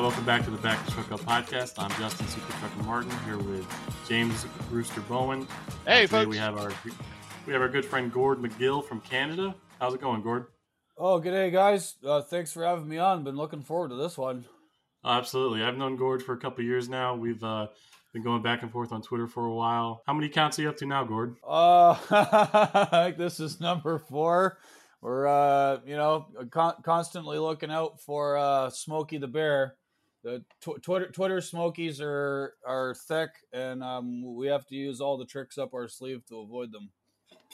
welcome back to the Back The Truck Up podcast. I'm Justin Super Trucker Martin here with James Rooster Bowen. Hey, Uh, today folks. we have our we have our good friend Gord Magill from Canada. How's it going, Gord? Oh, good day, guys. Uh, thanks for having me on. Been looking forward to this one. Uh, absolutely. I've known Gord for a couple years now. We've uh, been going back and forth on Twitter for a while. How many counts are you up to now, Gord? Uh, I think this is number four. We're, uh, you know, con- constantly looking out for uh, Smokey the Bear. The tw- Twitter Twitter Smokies are are thick, and um, we have to use all the tricks up our sleeve to avoid them.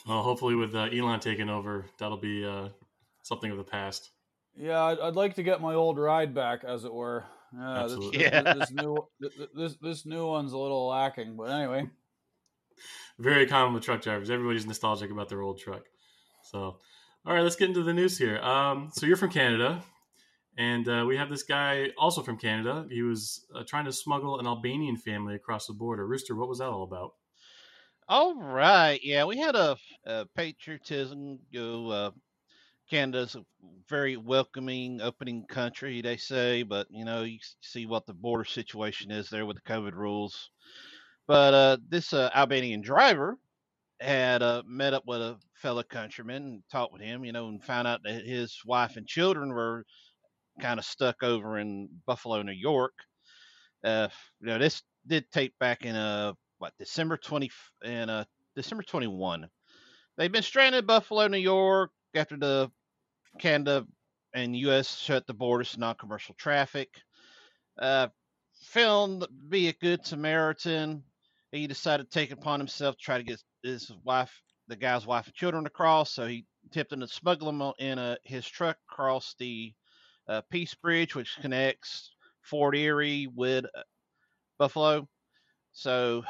Well, hopefully with uh, Elon taking over, that'll be uh, something of the past. Yeah, I'd, I'd like to get my old ride back, as it were. Uh, this, Absolutely. this, Yeah. this new this, this this new one's a little lacking, but anyway. Very common with truck drivers. Everybody's nostalgic about their old truck. So, all right, let's get into the news here. Um, so you're from Canada, and uh, we have this guy also from Canada. He was uh, trying to smuggle an Albanian family across the border. Rooster, what was that all about? All right. Yeah, we had a, a patriotism go. Uh, Canada's a very welcoming, opening country, they say, but you know, you see what the border situation is there with the COVID rules. But uh, this uh, Albanian driver had uh, met up with a fellow countryman and talked with him, you know, and found out that his wife and children were kind of stuck over in Buffalo, New York. Uh, you know, this did tape back in uh what December twenty and uh December twenty one. They've been stranded in Buffalo, New York, after the Canada and U.S. shut the borders to non-commercial traffic. Uh, filmed be a good Samaritan, he decided to take upon himself to try to get his wife, the guy's wife and children across. So he tipped attempted to smuggle them in a, his truck across the uh, Peace Bridge, which connects Fort Erie with uh, Buffalo. So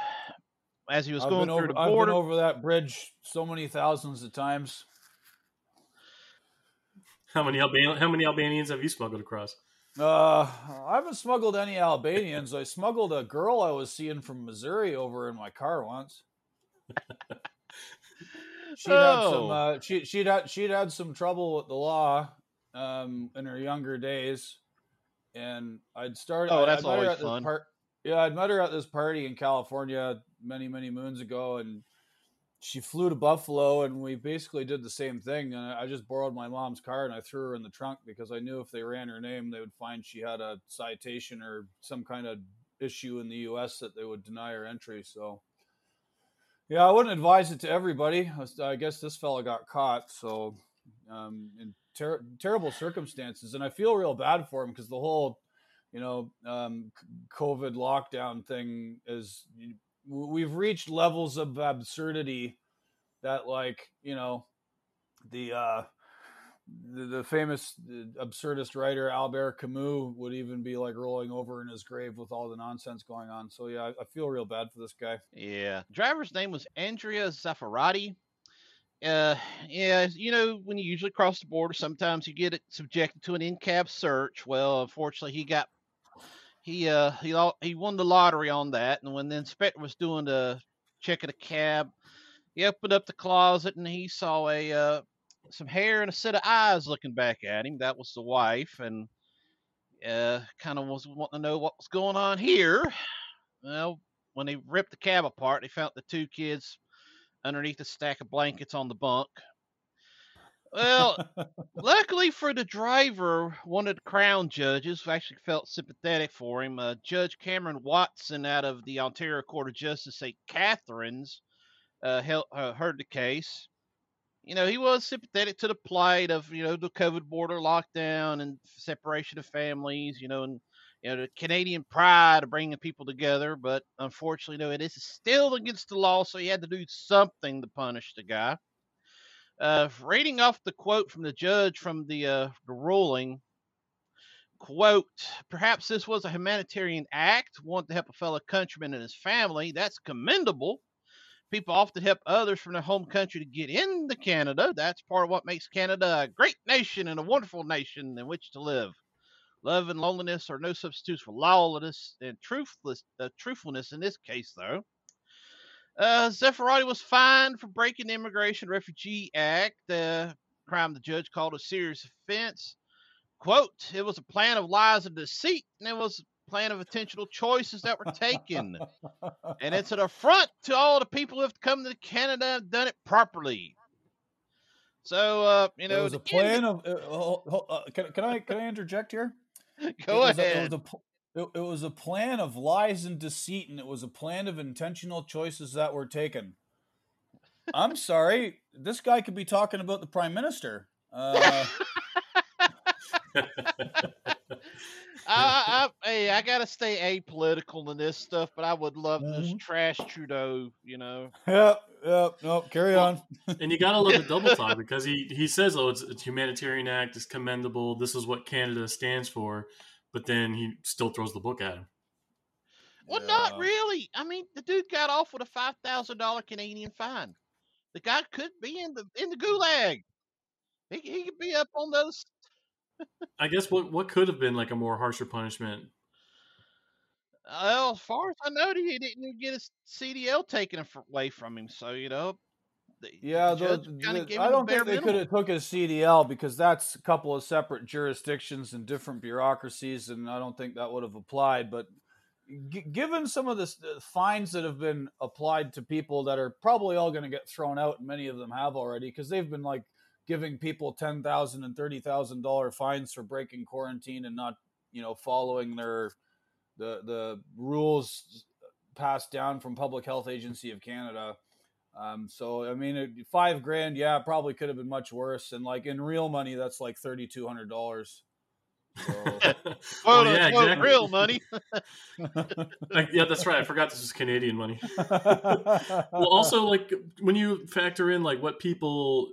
as he was I've going through over, the I've been over that bridge so many thousands of times. How many Alban- How many Albanians have you smuggled across? Uh, I haven't smuggled any Albanians. I smuggled a girl I was seeing from Missouri over in my car once. She'd had some. Oh. Uh, she she'd had she'd had some trouble with the law, um, in her younger days, and I'd start. Oh, that's always fun. Par- yeah, I'd met her at this party in California many many moons ago, and she flew to Buffalo, and we basically did the same thing. And I I just borrowed my mom's car and I threw her in the trunk because I knew if they ran her name, they would find she had a citation or some kind of issue in the U.S. that they would deny her entry. So, yeah, I wouldn't advise it to everybody. I guess this fella got caught, so um, in ter- terrible circumstances, and I feel real bad for him because the whole, you know, um, COVID lockdown thing is we've reached levels of absurdity that, like, you know, the uh, the, the famous uh, absurdist writer Albert Camus would even be like rolling over in his grave with all the nonsense going on. So yeah, I, I feel real bad for this guy. Yeah. Driver's name was Andrea Zaffarati. Uh, yeah, you know, when you usually cross the border, sometimes you get it subjected to an in-cab search. Well, unfortunately, he got he uh he he won the lottery on that, and when the inspector was doing the check of the cab, he opened up the closet and he saw a uh some hair and a set of eyes looking back at him. That was the wife, and uh kind of was wanting to know what was going on here. Well, when they ripped the cab apart, they found the two kids underneath a stack of blankets on the bunk. Well, luckily for the driver, one of the crown judges who actually felt sympathetic for him, uh, Judge Cameron Watson out of the Ontario Court of Justice, St. Catharines, uh, held, uh, heard the case. You know, he was sympathetic to the plight of, you know, the COVID border lockdown and separation of families, you know, and you know, the Canadian pride of bringing people together, but unfortunately, no, it is still against the law, so he had to do something to punish the guy. Uh, reading off the quote from the judge from the uh, the ruling, quote: Perhaps this was a humanitarian act, want to help a fellow countryman and his family. That's commendable. People often help others from their home country to get into Canada. That's part of what makes Canada a great nation and a wonderful nation in which to live. Love and loneliness are no substitutes for lawlessness and truthless, uh, truthfulness in this case, though. Uh, Zeffirati was fined for breaking the Immigration Refugee Act, the crime the judge called a serious offense. quote, it was a plan of lies and deceit, and it was a plan of intentional choices that were taken. and it's an affront to all the people who have come to Canada and done it properly. So, uh, you know, it was a plan of. Uh, uh, can, can I can I interject here? Go it ahead. Was a, it, was a, it, it was a plan of lies and deceit, and it was a plan of intentional choices that were taken. I'm sorry, this guy could be talking about the prime minister. Uh, I, I, hey, I gotta stay apolitical in this stuff, but I would love mm-hmm. this trash Trudeau. You know. Yep. Yep. Nope. Carry on. and you gotta love the double talk because he he says, "Oh, it's, it's humanitarian act. It's commendable. This is what Canada stands for," but then he still throws the book at him. Well, yeah. not really. I mean, the dude got off with a five thousand dollar Canadian fine. The guy could be in the in the gulag. He, he could be up on those I guess what what could have been like a more harsher punishment. Well, as far as I know, he didn't get his CDL taken away from him. So you know, the, yeah, the, the, I don't think they could have took his CDL because that's a couple of separate jurisdictions and different bureaucracies, and I don't think that would have applied. But g- given some of the fines that have been applied to people that are probably all going to get thrown out, and many of them have already, because they've been like giving people ten thousand and thirty thousand dollar fines for breaking quarantine and not you know following their the the rules passed down from Public Health Agency of Canada. Um, so I mean, five grand, yeah, probably could have been much worse. And like in real money, that's like thirty two hundred dollars. So. well, yeah, exactly. real money. like, yeah, that's right. I forgot this was Canadian money. well, also, like when you factor in like what people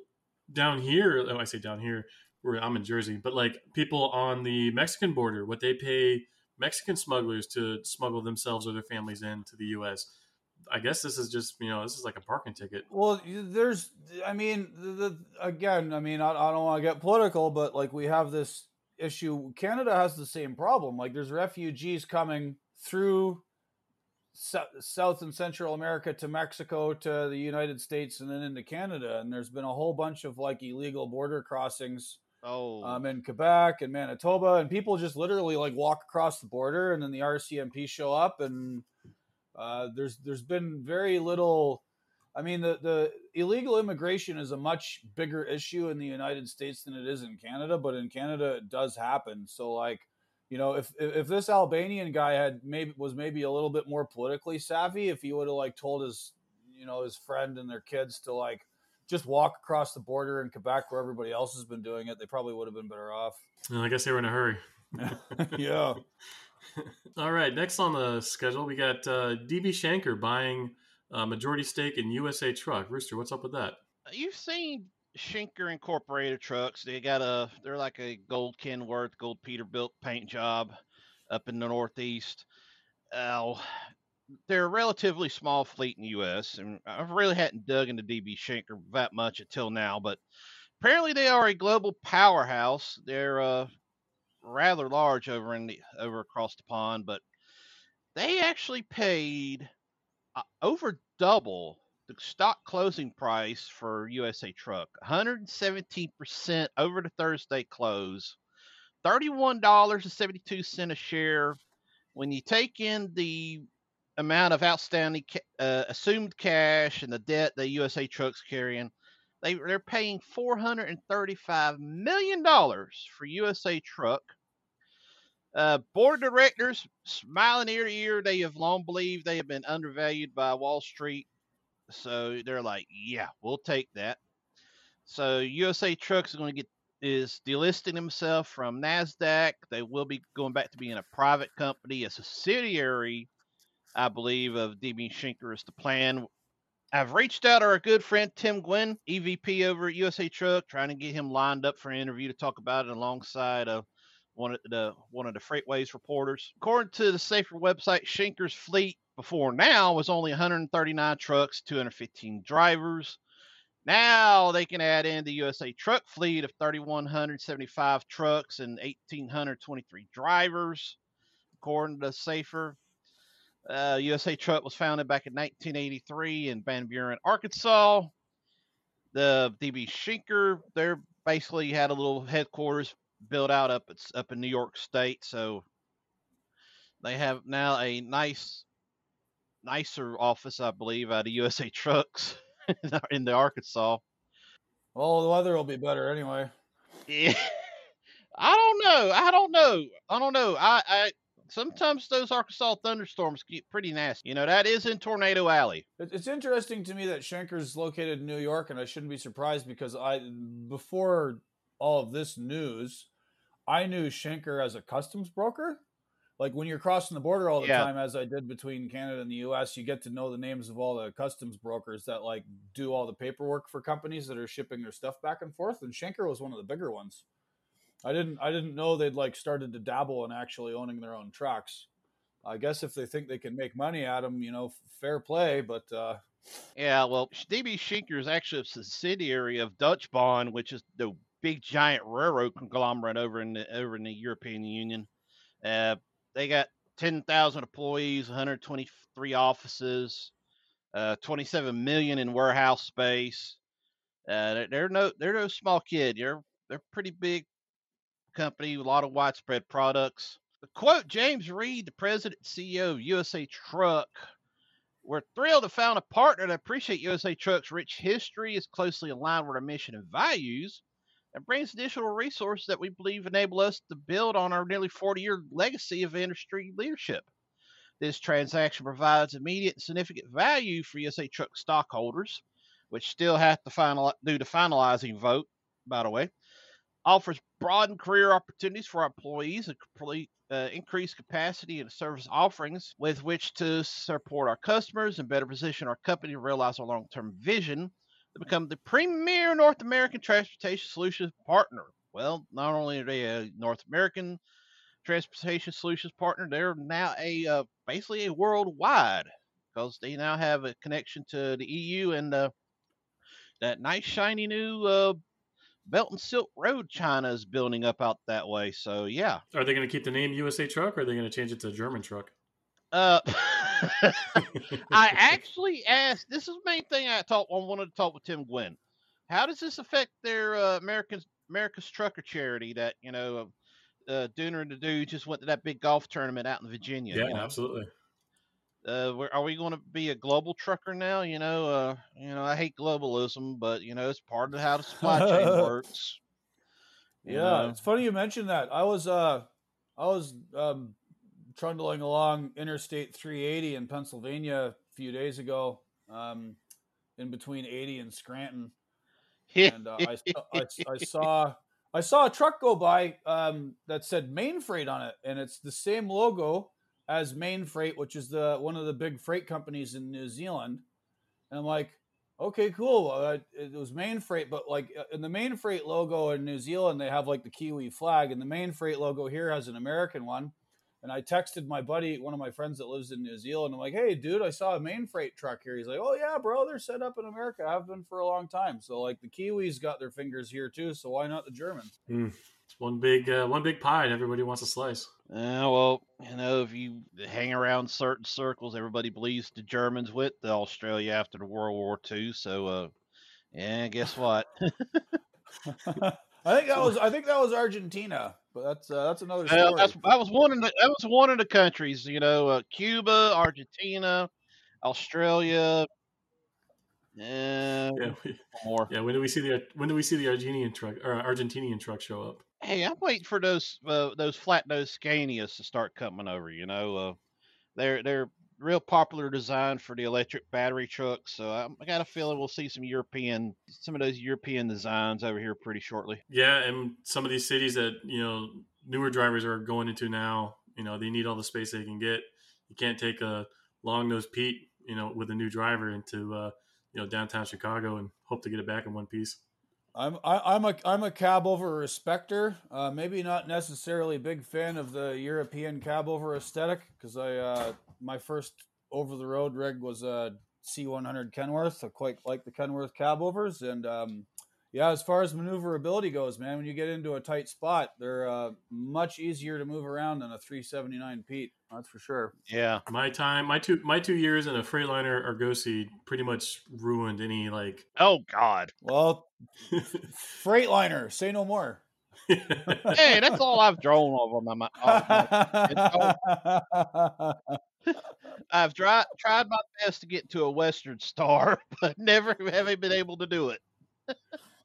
down here, oh, I say down here, where I'm in Jersey, but like people on the Mexican border, what they pay Mexican smugglers to smuggle themselves or their families into the U.S. I guess this is just you know this is like a parking ticket. Well, there's I mean the, again I mean I, I don't want to get political, but like we have this issue. Canada has the same problem. Like there's refugees coming through South and Central America to Mexico to the United States and then into Canada. And there's been a whole bunch of like illegal border crossings. Oh, um, in Quebec and Manitoba, and people just literally like walk across the border, and then the RCMP show up, and uh, there's there's been very little. I mean, the the illegal immigration is a much bigger issue in the United States than it is in Canada, but in Canada it does happen. So like you know, if if this Albanian guy had maybe was maybe a little bit more politically savvy, if he would have like told his you know his friend and their kids to like just walk across the border in Quebec where everybody else has been doing it, they probably would have been better off. Well, I guess they were in a hurry. yeah. All right. Next on the schedule, we got uh, DB Schenker buying a majority stake in USA Truck. Rooster, what's up with that? You've seen Schenker Incorporated trucks. They got a they're like a gold Kenworth, gold Peterbilt paint job up in the Northeast. Uh, they're a relatively small fleet in the U.S. and I really hadn't dug into DB Schenker that much until now, but apparently they are a global powerhouse. They're uh, rather large over in the over across the pond, but they actually paid uh, over double the stock closing price for USA Truck 117% over the Thursday close, $31.72 a share. When you take in the amount of outstanding uh, assumed cash and the debt that USA Truck's carrying, they, they're paying $435 million for USA Truck. Uh, board directors smiling ear to ear. They have long believed they have been undervalued by Wall Street so they're like, yeah, we'll take that. So USA Trucks is going to get is delisting himself from Nasdaq. They will be going back to being a private company, a subsidiary, I believe, of DB Schenker is the plan. I've reached out to our good friend Tim Gwynn, EVP over at USA Truck, trying to get him lined up for an interview to talk about it alongside of one of the one of the FreightWaves reporters. According to the Safer website, Schenker's fleet before now was only 139 trucks, 215 drivers. Now they can add in the USA truck fleet of 3,175 trucks and 1,823 drivers, according to Safer. Uh, USA Truck was founded back in 1983 in Van Buren, Arkansas. The DB Schenker, they're basically had a little headquarters built out up it's up in New York State, so they have now a nice, nicer office, I believe, out of USA Trucks in the Arkansas. Well, the weather will be better anyway. Yeah. I don't know. I don't know. I don't know. I, I sometimes those Arkansas thunderstorms get pretty nasty. You know, that is in Tornado Alley. It's interesting to me that Schenker's located in New York, and I shouldn't be surprised because I, before all of this news, I knew Schenker as a customs broker. Like when you're crossing the border all the Yeah. time, as I did between Canada and the U.S., you get to know the names of all the customs brokers that like do all the paperwork for companies that are shipping their stuff back and forth. And Schenker was one of the bigger ones. I didn't I didn't know they'd like started to dabble in actually owning their own trucks. I guess if they think they can make money at them, you know, fair play. But uh, Yeah, well, DB Schenker is actually a subsidiary of Deutsche Bahn, which is the big giant railroad conglomerate over in the over in the European Union. Uh, they got ten thousand employees, 123 offices, uh, 27 million in warehouse space. Uh, they're, no they're no small kid. They're they're pretty big company, a lot of widespread products. To quote James Reed, the president CEO of USA Truck, we're thrilled to found a partner that appreciate USA Truck's rich history is closely aligned with our mission and values and brings additional resources that we believe enable us to build on our nearly 40 year legacy of industry leadership. This transaction provides immediate and significant value for USA Truck stockholders, which still have to final, do the finalizing vote, by the way. Offers broadened career opportunities for our employees and complete uh, increased capacity and service offerings with which to support our customers and better position our company to realize our long-term vision to become the premier North American transportation solutions partner. Well, not only are they a North American transportation solutions partner, they're now a uh, basically a worldwide because they now have a connection to the EU and uh, that nice shiny new uh, Belt and Silk Road China is building up out that way. So yeah. Are they going to keep the name USA Truck or are they going to change it to German Truck? Uh, I actually asked. This is the main thing I talked. I wanted to talk with Tim Gwynn. How does this affect their uh, Americans America's Trucker Charity that you know, uh, Dooner and the Dude just went to that big golf tournament out in Virginia? Yeah, you know? absolutely. Uh, are we going to be a global trucker now? You know, uh, you know, I hate globalism, but you know, it's part of how the supply chain works. you Yeah, know? it's funny you mentioned that. I was uh I was um trundling along Interstate 380 in Pennsylvania a few days ago, um in between 80 and Scranton, and uh, I, saw- I, I saw I saw a truck go by um that said Mainfreight on it, and it's the same logo as Mainfreight, which is the one of the big freight companies in New Zealand. And I'm like, okay, cool. Uh, it was Mainfreight, but like uh, in the Mainfreight logo in New Zealand, they have like the Kiwi flag, and the Mainfreight logo here has an American one. And I texted my buddy, one of my friends that lives in New Zealand. I'm like, hey, dude, I saw a Mainfreight truck here. He's like, oh, yeah, bro, they're set up in America. I have been for a long time. So, like, the Kiwis got their fingers here too. So, why not the Germans? It's one big uh, one big pie and everybody wants a slice. Uh, well, you know, if you hang around certain circles, everybody believes the Germans with the Australia after the World War II. So, uh, yeah, guess what? I think that was I think that was Argentina, but that's uh, that's another story. Well, that's that was one of the that was one of the countries. You know, uh, Cuba, Argentina, Australia. Uh, Yeah, we, more. yeah. When do we see the when do we see the Argentinian truck or Argentinian truck show up? Hey, I'm waiting for those uh, those flat nose Scanias to start coming over. You know, uh, they're they're real popular design for the electric battery trucks. So I, I got a feeling we'll see some European some of those European designs over here pretty shortly. Yeah, and some of these cities that you know newer drivers are going into now, you know, they need all the space they can get. You can't take a long nose Pete, you know, with a new driver into uh, you know downtown Chicago and hope to get it back in one piece. I'm I, I'm a I'm a cab over respecter. Uh, maybe not necessarily a big fan of the European cab over aesthetic because I uh, my first over the road rig was a C100 Kenworth. I quite like the Kenworth cab overs, and um, yeah, as far as maneuverability goes, man, when you get into a tight spot, they're uh, much easier to move around than a 379 Pete. That's for sure. Yeah. My time, my two my two years in a Freightliner Argosy pretty much ruined any like. Oh God. Well, Freightliner, say no more. hey, that's all I've drawn over my mind. I've tried tried my best to get to a Western Star, but never have been able to do it.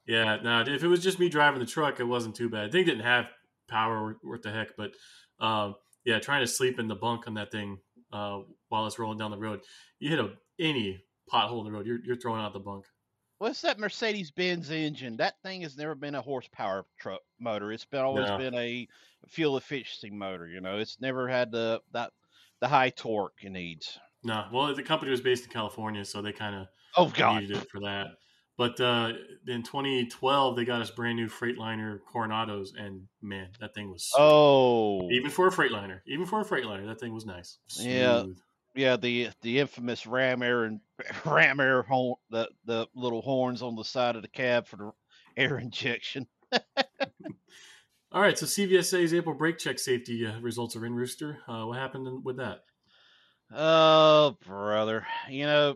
yeah, no. If it was just me driving the truck, it wasn't too bad. Thing didn't have power worth the heck, but um, yeah, trying to sleep in the bunk on that thing uh, while it's rolling down the road, you hit a any pothole in the road, you're you're throwing out the bunk. What's that Mercedes Benz engine? That thing has never been a horsepower truck motor. It's been always no. been a fuel efficiency motor. You know, it's never had the that the high torque it needs. No, well, the company was based in California, so they kind of oh god needed it for that. But uh, in 2012, they got us brand new Freightliner Coronados, and man, that thing was sweet. oh, even for a Freightliner, even for a Freightliner, that thing was nice. Smooth. Yeah, yeah, the the infamous ram air and ram air horn, the the little horns on the side of the cab for the air injection. All right, so CVSA's April brake check safety uh, results are in, Rooster. Uh, what happened with that? Oh, brother, you know,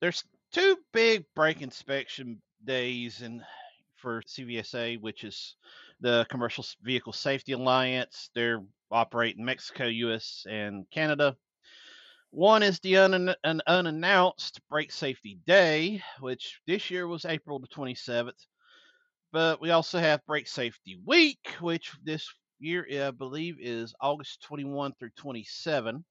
there's two big brake inspection days and for CVSA, which is the Commercial Vehicle Safety Alliance. They're operating Mexico, U.S., and Canada. One is the un- an unannounced Brake Safety Day, which this year was April the 27th. But we also have Brake Safety Week, which this year I believe is August 21 through 27.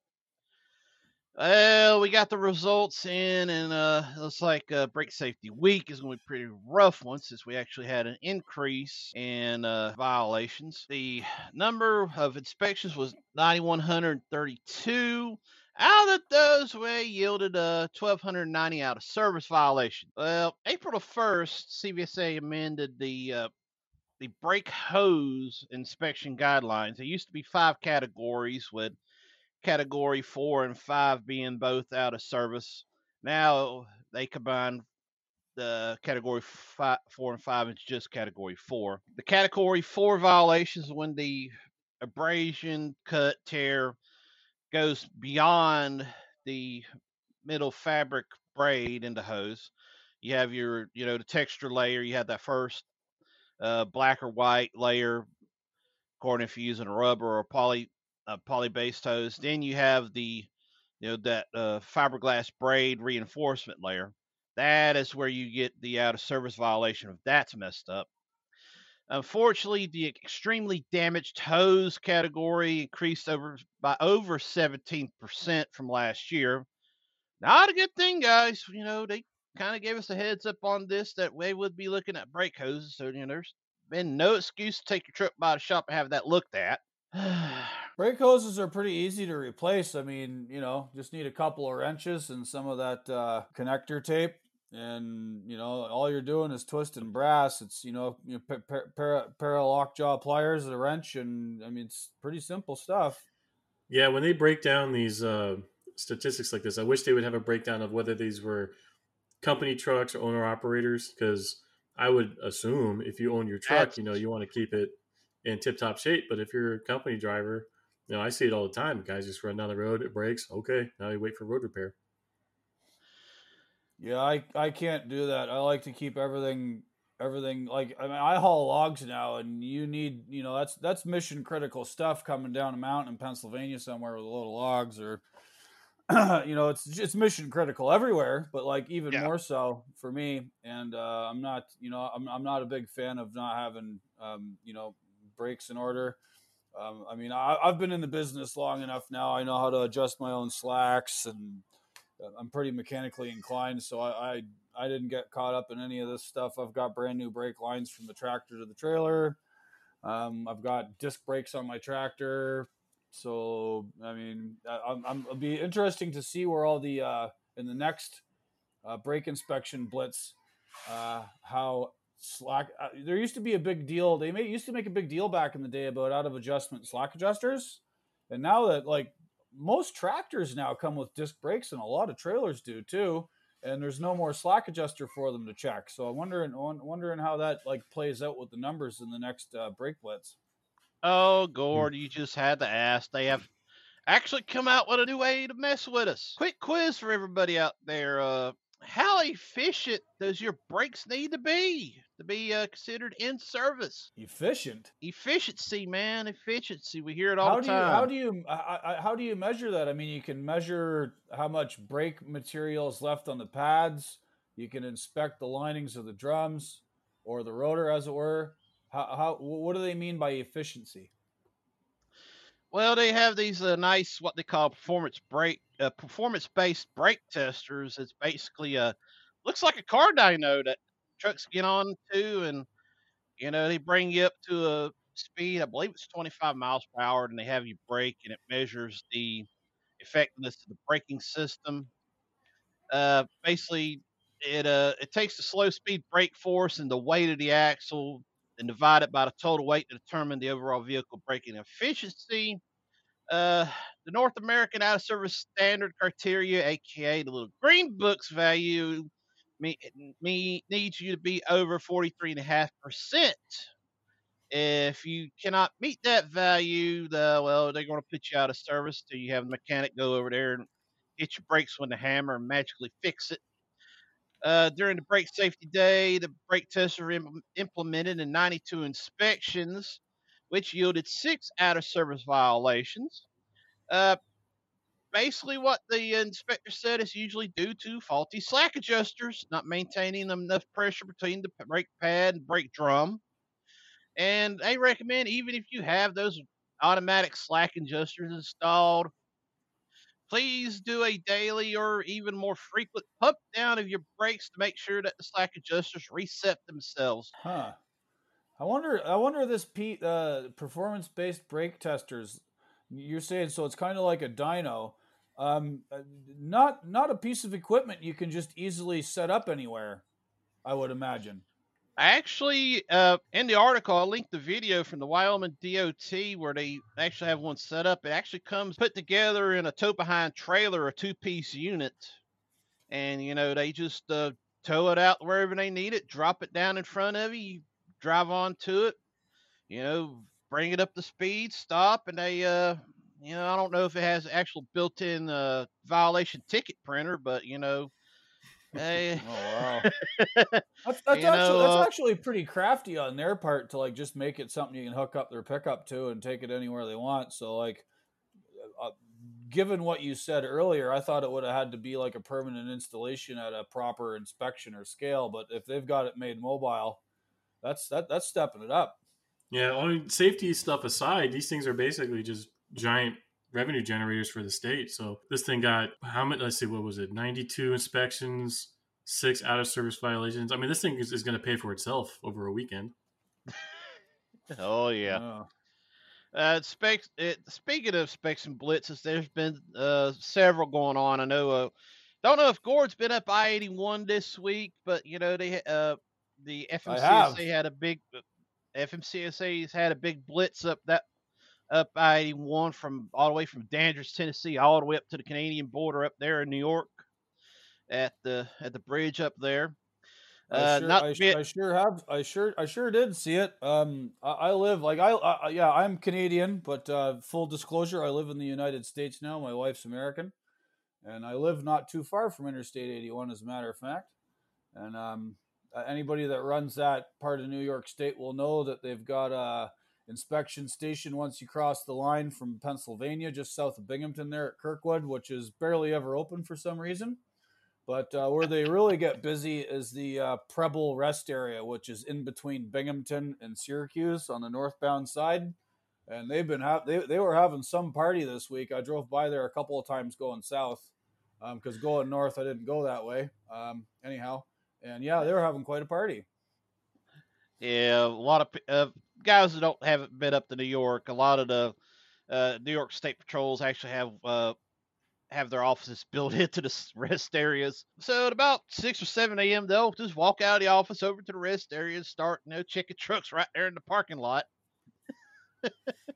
Well, we got the results in, and uh, looks like uh, Brake Safety Week is going to be pretty rough one since we actually had an increase in uh, violations. The number of inspections was 9,132. Out of those, we yielded a 1,290 out of service violation. Well, April the 1st, CVSA amended the uh, the brake hose inspection guidelines. There used to be five categories, with category four and five being both out of service. Now they combine the category five, four and five into just category four. The category four violations when the abrasion, cut, tear goes beyond the middle fabric braid in the hose. You have your, you know, the texture layer. You have that first uh, black or white layer, according if you're using a rubber or a poly uh, poly based hose. Then you have the, you know, that uh, fiberglass braid reinforcement layer. That is where you get the out of service violation if that's messed up. Unfortunately, the extremely damaged hose category increased over by over 17% from last year. Not a good thing, guys. You know, they kind of gave us a heads up on this that we would be looking at brake hoses. So, you know, there's been no excuse to take your trip by the shop and have that looked at. brake hoses are pretty easy to replace. I mean, you know, just need a couple of wrenches and some of that uh, connector tape and you know all you're doing is twisting brass. It's you know, you know pair, of lockjaw pliers and a wrench and i mean it's pretty simple stuff. Yeah when they break down these uh, statistics like this i wish they would have a breakdown of whether these were company trucks or owner operators because i would assume if you own your truck you know you want to keep it in tip top shape. But if you're a company driver you know i see it all the time. Guys just run down the road it breaks okay now you wait for road repair yeah, I I can't do that. I like to keep everything everything like I mean I haul logs now and you need you know that's that's mission critical stuff coming down a mountain in Pennsylvania somewhere with a little logs or you know it's it's mission critical everywhere but like even yeah. more so for me and uh, I'm not you know I'm I'm not a big fan of not having um, you know breaks in order. Um, I mean I, I've been in the business long enough now. I know how to adjust my own slacks and I'm pretty mechanically inclined, so I, I, I didn't get caught up in any of this stuff. I've got brand new brake lines from the tractor to the trailer. Um, I've got disc brakes on my tractor. So I mean, I'm, I'm it'll be interesting to see where all the uh, in the next uh, brake inspection blitz uh, how slack. Uh, there used to be a big deal. They may, used to make a big deal back in the day about out of adjustment slack adjusters, and now that like most tractors now come with disc brakes, and a lot of trailers do too. And there's no more slack adjuster for them to check. So I'm wondering, wondering how that like plays out with the numbers in the next uh, brake blitz. Oh, Gord, you just had to ask. They have actually come out with a new way to mess with us. Quick quiz for everybody out there. Uh, how efficient does your brakes need to be to be uh, considered in service? Efficient. Efficiency, man, efficiency. We hear it all How the do you time. how do you I, I, how do you measure that? I mean, you can measure how much brake material is left on the pads. You can inspect the linings of the drums or the rotor, as it were. How, how what do they mean by efficiency? Well, they have these uh, nice what they call performance brake, uh, performance-based brake testers. It's basically a looks like a car dyno that trucks get on to, and you know they bring you up to a speed. I believe it's 25 miles per hour, and they have you brake, and it measures the effectiveness of the braking system. Uh, basically, it uh it takes the slow speed brake force and the weight of the axle and divide it by the total weight to determine the overall vehicle braking efficiency. Uh, the North American Out of Service Standard Criteria, aka the little green book's value, me, me needs you to be over 43.5%. If you cannot meet that value, the well, they're going to put you out of service till you have the mechanic go over there and hit your brakes with the hammer and magically fix it. Uh, during the brake safety day, the brake tests were im- implemented in 92 inspections, which yielded six out of service violations. Uh, basically, what the inspector said is usually due to faulty slack adjusters, not maintaining enough pressure between the brake pad and brake drum. And they recommend, even if you have those automatic slack adjusters installed, please do a daily or even more frequent pump down of your brakes to make sure that the slack adjusters reset themselves. Huh. I wonder. I wonder this P, uh, performance-based brake testers. You're saying so? It's kind of like a dyno. Um, uh, not not a piece of equipment you can just easily set up anywhere. I would imagine. Actually, uh, in the article, I linked the video from the Wyoming DOT where they actually have one set up. It actually comes put together in a tow behind trailer, a two piece unit. And, you know, they just uh, tow it out wherever they need it, drop it down in front of you, you drive on to it, you know, bring it up to speed, stop, and they, uh, you know, I don't know if it has actual built in uh, violation ticket printer, but, you know, Hey. Oh wow, that's, that's actually know, that's uh, actually pretty crafty on their part to like just make it something you can hook up their pickup to and take it anywhere they want. So like, uh, given what you said earlier, I thought it would have had to be like a permanent installation at a proper inspection or scale. But if they've got it made mobile, that's that that's stepping it up. Yeah, I mean, safety stuff aside, these things are basically just giant revenue generators for the state. So this thing got how many? Let's see, what was it? Ninety-two inspections, six out of service violations. I mean, this thing is, is going to pay for itself over a weekend. Oh, yeah. Uh, Uh, specs. It, speaking of specs and blitzes, there's been uh, several going on. I know. Uh, don't know if Gord's been up I eighty one this week, but you know they uh the. FMCSA had a big FMCSA's had a big blitz up that up I eighty one from all the way from Dandridge, Tennessee, all the way up to the Canadian border up there in New York at the at the bridge up there. I Uh, sure, not I, be- I sure have. I sure, I sure did see it. Um, I, I live like I, I, yeah, I'm Canadian, but uh, full disclosure, I live in the United States now. My wife's American, and I live not too far from Interstate 81, as a matter of fact. And um, uh, anybody that runs that part of New York State will know that they've got a inspection station once you cross the line from Pennsylvania, just south of Binghamton, there at Kirkwood, which is barely ever open for some reason. But uh, where they really get busy is the uh, Preble rest area, which is in between Binghamton and Syracuse on the northbound side. And they've been ha- they they were having some party this week. I drove by there a couple of times going south because going north I didn't go that way. Um, anyhow, and yeah, they were having quite a party. Yeah, a lot of uh, guys that don't haven't been up to New York. A lot of the uh, New York State patrols actually have uh, have their offices built into the rest areas. So at about six or seven a.m., they'll just walk out of the office over to the rest areas, start you know checking trucks right there in the parking lot.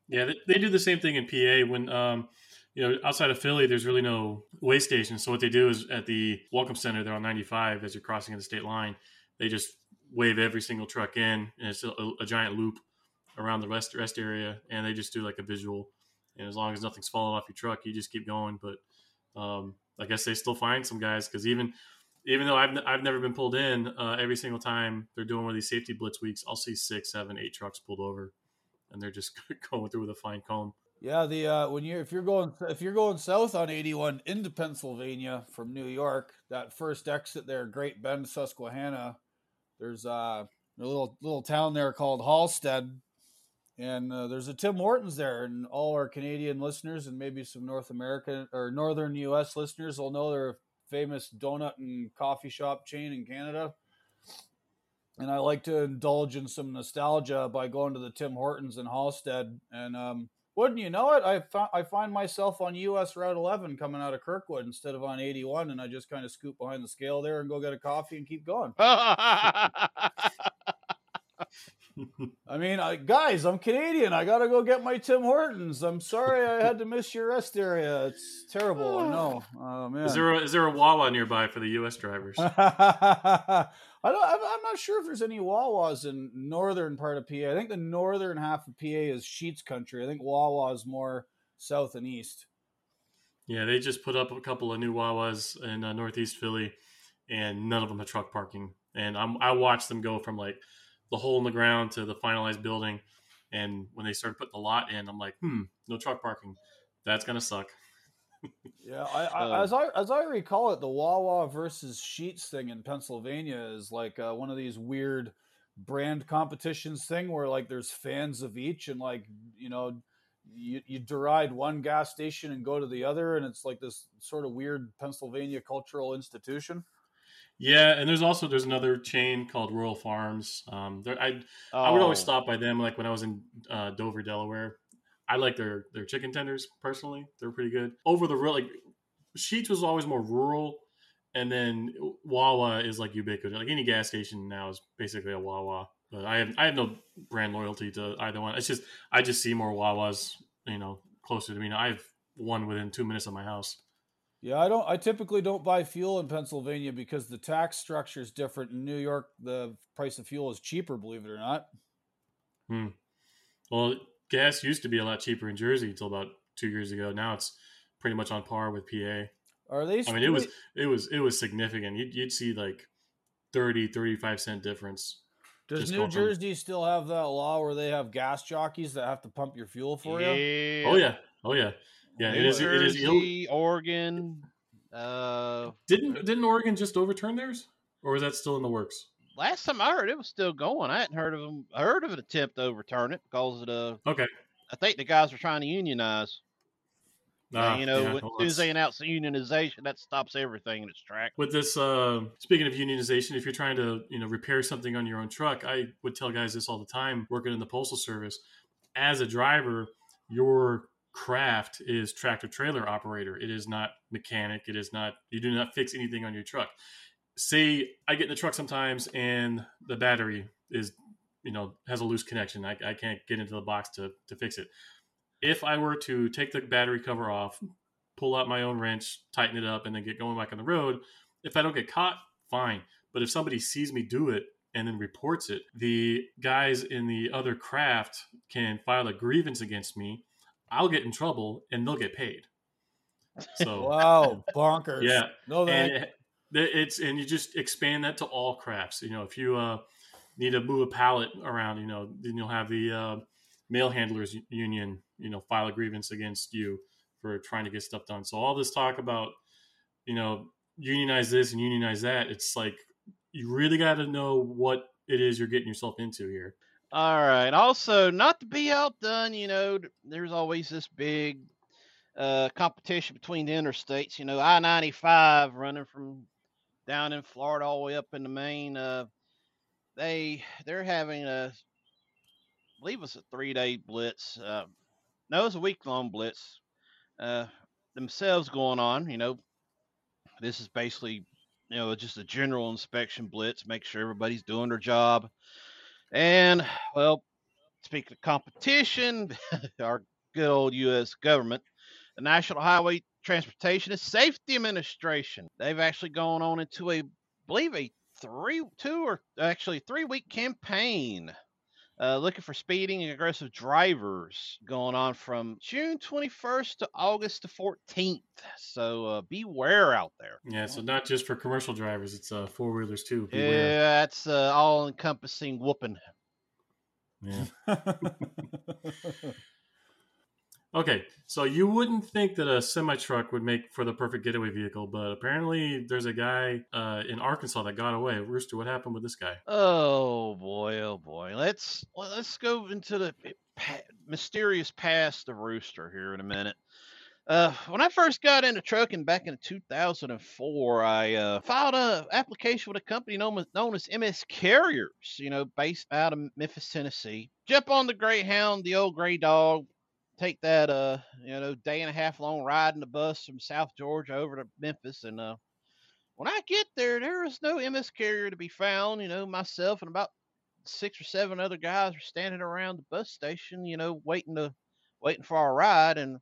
Yeah, they, they do the same thing in PA when um, you know outside of Philly, there's really no way station. So what they do is at the Welcome Center, they're on 95 as you're crossing the state line. They just wave every single truck in, and it's a, a giant loop around the rest rest area, and they just do like a visual. And as long as nothing's falling off your truck, you just keep going. But um, I guess they still find some guys because even even though I've, I've never been pulled in, uh, every single time they're doing one of these safety blitz weeks, I'll see six, seven, eight trucks pulled over, and they're just going through with a fine comb. Yeah, the uh, when you if you're going if you're going south on 81 into Pennsylvania from New York, that first exit there, Great Bend, Susquehanna, there's uh, a little little town there called Hallstead, and uh, there's a Tim Hortons there, and all our Canadian listeners and maybe some North American or Northern U.S. listeners will know they're a famous donut and coffee shop chain in Canada. And I like to indulge in some nostalgia by going to the Tim Hortons in Hallstead, and um, wouldn't you know it? I I find myself on US Route 11 coming out of Kirkwood instead of on 81, and I just kind of scoop behind the scale there and go get a coffee and keep going. I mean, I, guys, I'm Canadian. I gotta go get my Tim Hortons. I'm sorry I had to miss your rest area. It's terrible. I know. Oh man. Is there a, is there a Wawa nearby for the U.S. drivers? I don't. I'm I'm not sure if there's any Wawas in northern part of PA. I think the northern half of PA is Sheetz country. I think Wawa is more south and east. Yeah, they just put up a couple of new Wawas in uh, Northeast Philly, and none of them have truck parking. And I'm, I watched them go from like the hole in the ground to the finalized building. And when they started putting the lot in, I'm like, hmm, no truck parking. That's gonna suck. Yeah, I, I, Uh, as I as I recall it, the Wawa versus Sheetz thing in Pennsylvania is like uh, one of these weird brand competitions thing where like there's fans of each, and like you know, you you deride one gas station and go to the other, and it's like this sort of weird Pennsylvania cultural institution. Yeah, and there's also there's another chain called Royal Farms. Um, there, I I would always Oh. stop by them like when I was in uh, Dover, Delaware. I like their their chicken tenders personally; they're pretty good. Over the real like Sheetz was always more rural, and then Wawa is like ubiquitous. Like any gas station now is basically a Wawa. But I have I have no brand loyalty to either one. It's just I just see more Wawas, you know, closer to me. Now, I have one within two minutes of my house. Yeah, I don't. I typically don't buy fuel in Pennsylvania because the tax structure is different. In New York, the price of fuel is cheaper. Believe it or not. Hmm. Well, gas used to be a lot cheaper in Jersey until about two years ago. Now it's pretty much on par with PA. Are they? I mean, it was it was it was significant. You'd, you'd see like 30, 35 cent difference. Does New going from- Jersey still have that law where they have gas jockeys that have to pump your fuel for you? Oh yeah, oh yeah, yeah. It New is. It is. ill- Oregon. Uh, Didn't didn't Oregon just overturn theirs, or is that still in the works? last time I heard, it was still going. I hadn't heard of them. I heard of an attempt to overturn it because of the. Okay. I think the guys were trying to unionize. Ah, you know, yeah, when- well, as soon as they that's- announce unionization, that stops everything in its track. with this uh, speaking of unionization if you're trying to you know repair something on your own truck i would tell guys this all the time working in the postal service as a driver your craft is tractor trailer operator it is not mechanic it is not you do not fix anything on your truck say i get in the truck sometimes and the battery is you know has a loose connection i, I can't get into the box to, to fix it if i were to take the battery cover off pull out my own wrench, tighten it up, and then get going back on the road. If I don't get caught, fine. But if somebody sees me do it and then reports it, the guys in the other craft can file a grievance against me. I'll get in trouble and they'll get paid. So Wow, bonkers! yeah, no, that and it- it's and you just expand that to all crafts. You know, if you uh, need to move a pallet around, you know, then you'll have the uh, mail handlers union, you know, file a grievance against you for trying to get stuff done. So all this talk about, you know, unionize this and unionize that, it's like you really got to know what it is you're getting yourself into here. All right. Also, not to be outdone, you know, there's always this big uh, competition between the interstates. You know, I 95 running from down in Florida all the way up into Maine. Uh, they they're having a, I believe it's a three day blitz. Uh, no, it's a week long blitz. Uh, themselves going on. You know, this is basically you know just a general inspection blitz, make sure everybody's doing their job. And well, speaking of competition, our good old U.S. government, the National Highway Transportation and Safety Administration, they've actually gone on into a, I believe a three, two or actually three week campaign uh, looking for speeding and aggressive drivers going on from June 21st to August the 14th. So uh, beware out there. Yeah, so not just for commercial drivers, it's uh, four wheelers too. Yeah, that's uh, all encompassing whooping. Yeah. Okay, so you wouldn't think that a semi truck would make for the perfect getaway vehicle, but apparently there's a guy uh, in Arkansas that got away. Rooster, what happened with this guy? Oh boy, oh boy. Let's let's go into the mysterious past of Rooster here in a minute. Uh, when I first got into trucking back in 2004, I uh, filed an application with a company known as, known as MS Carriers, you know, based out of Memphis, Tennessee. Jump on the Greyhound, the old gray dog, take that uh, you know, day and a half long ride in the bus from South Georgia over to Memphis, and uh, when I get there, there is no MS Carrier to be found. You know, myself and about six or seven other guys were standing around the bus station, you know, waiting to waiting for our ride, and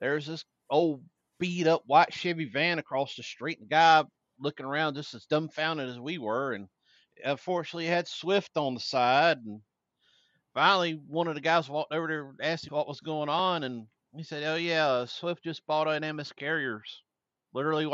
there's this old beat up white Chevy van across the street. And the guy looking around just as dumbfounded as we were. And unfortunately, had Swift on the side. And finally, one of the guys walked over there, and asked him what was going on. And he said, Oh, yeah, uh, Swift just bought an MS Carriers. Literally,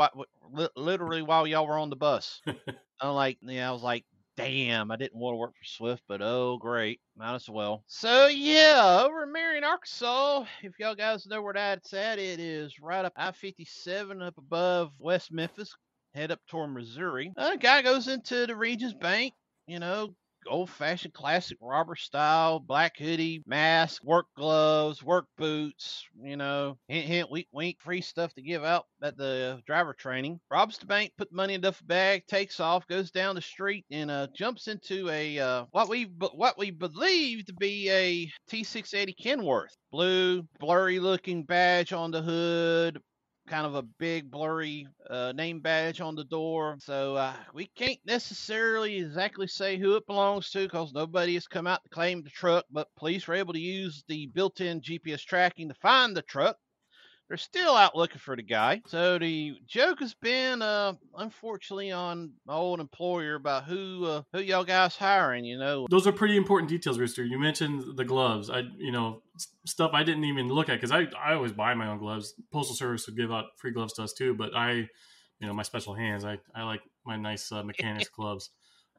literally while y'all were on the bus. I'm like, yeah, I was like, damn, I didn't want to work for Swift, but oh, great, might as well. So yeah, over in Marion, Arkansas, if y'all guys know where that's at, it is right up I-57 up above West Memphis, head up toward Missouri. A guy goes into the Regions Bank, you know, old fashioned classic robber style, black hoodie, mask, work gloves, work boots, you know, hint, hint, wink, wink, free stuff to give out at the driver training. Robs the bank, put money in duffel bag, takes off, goes down the street, and uh, jumps into a uh, what we what we believe to be a T680 Kenworth. Blue, blurry looking badge on the hood, kind of a big blurry uh, name badge on the door. So uh, we can't necessarily exactly say who it belongs to because nobody has come out to claim the truck, but police were able to use the built in GPS tracking to find the truck. They're still out looking for the guy. So the joke has been, uh, unfortunately, on my old employer about who uh, who y'all guys hiring. You know, those are pretty important details, Rooster. You mentioned the gloves. I, you know, stuff I didn't even look at because I I always buy my own gloves. Postal Service would give out free gloves to us too, but I, you know, my special hands. I I like my nice uh, mechanics gloves.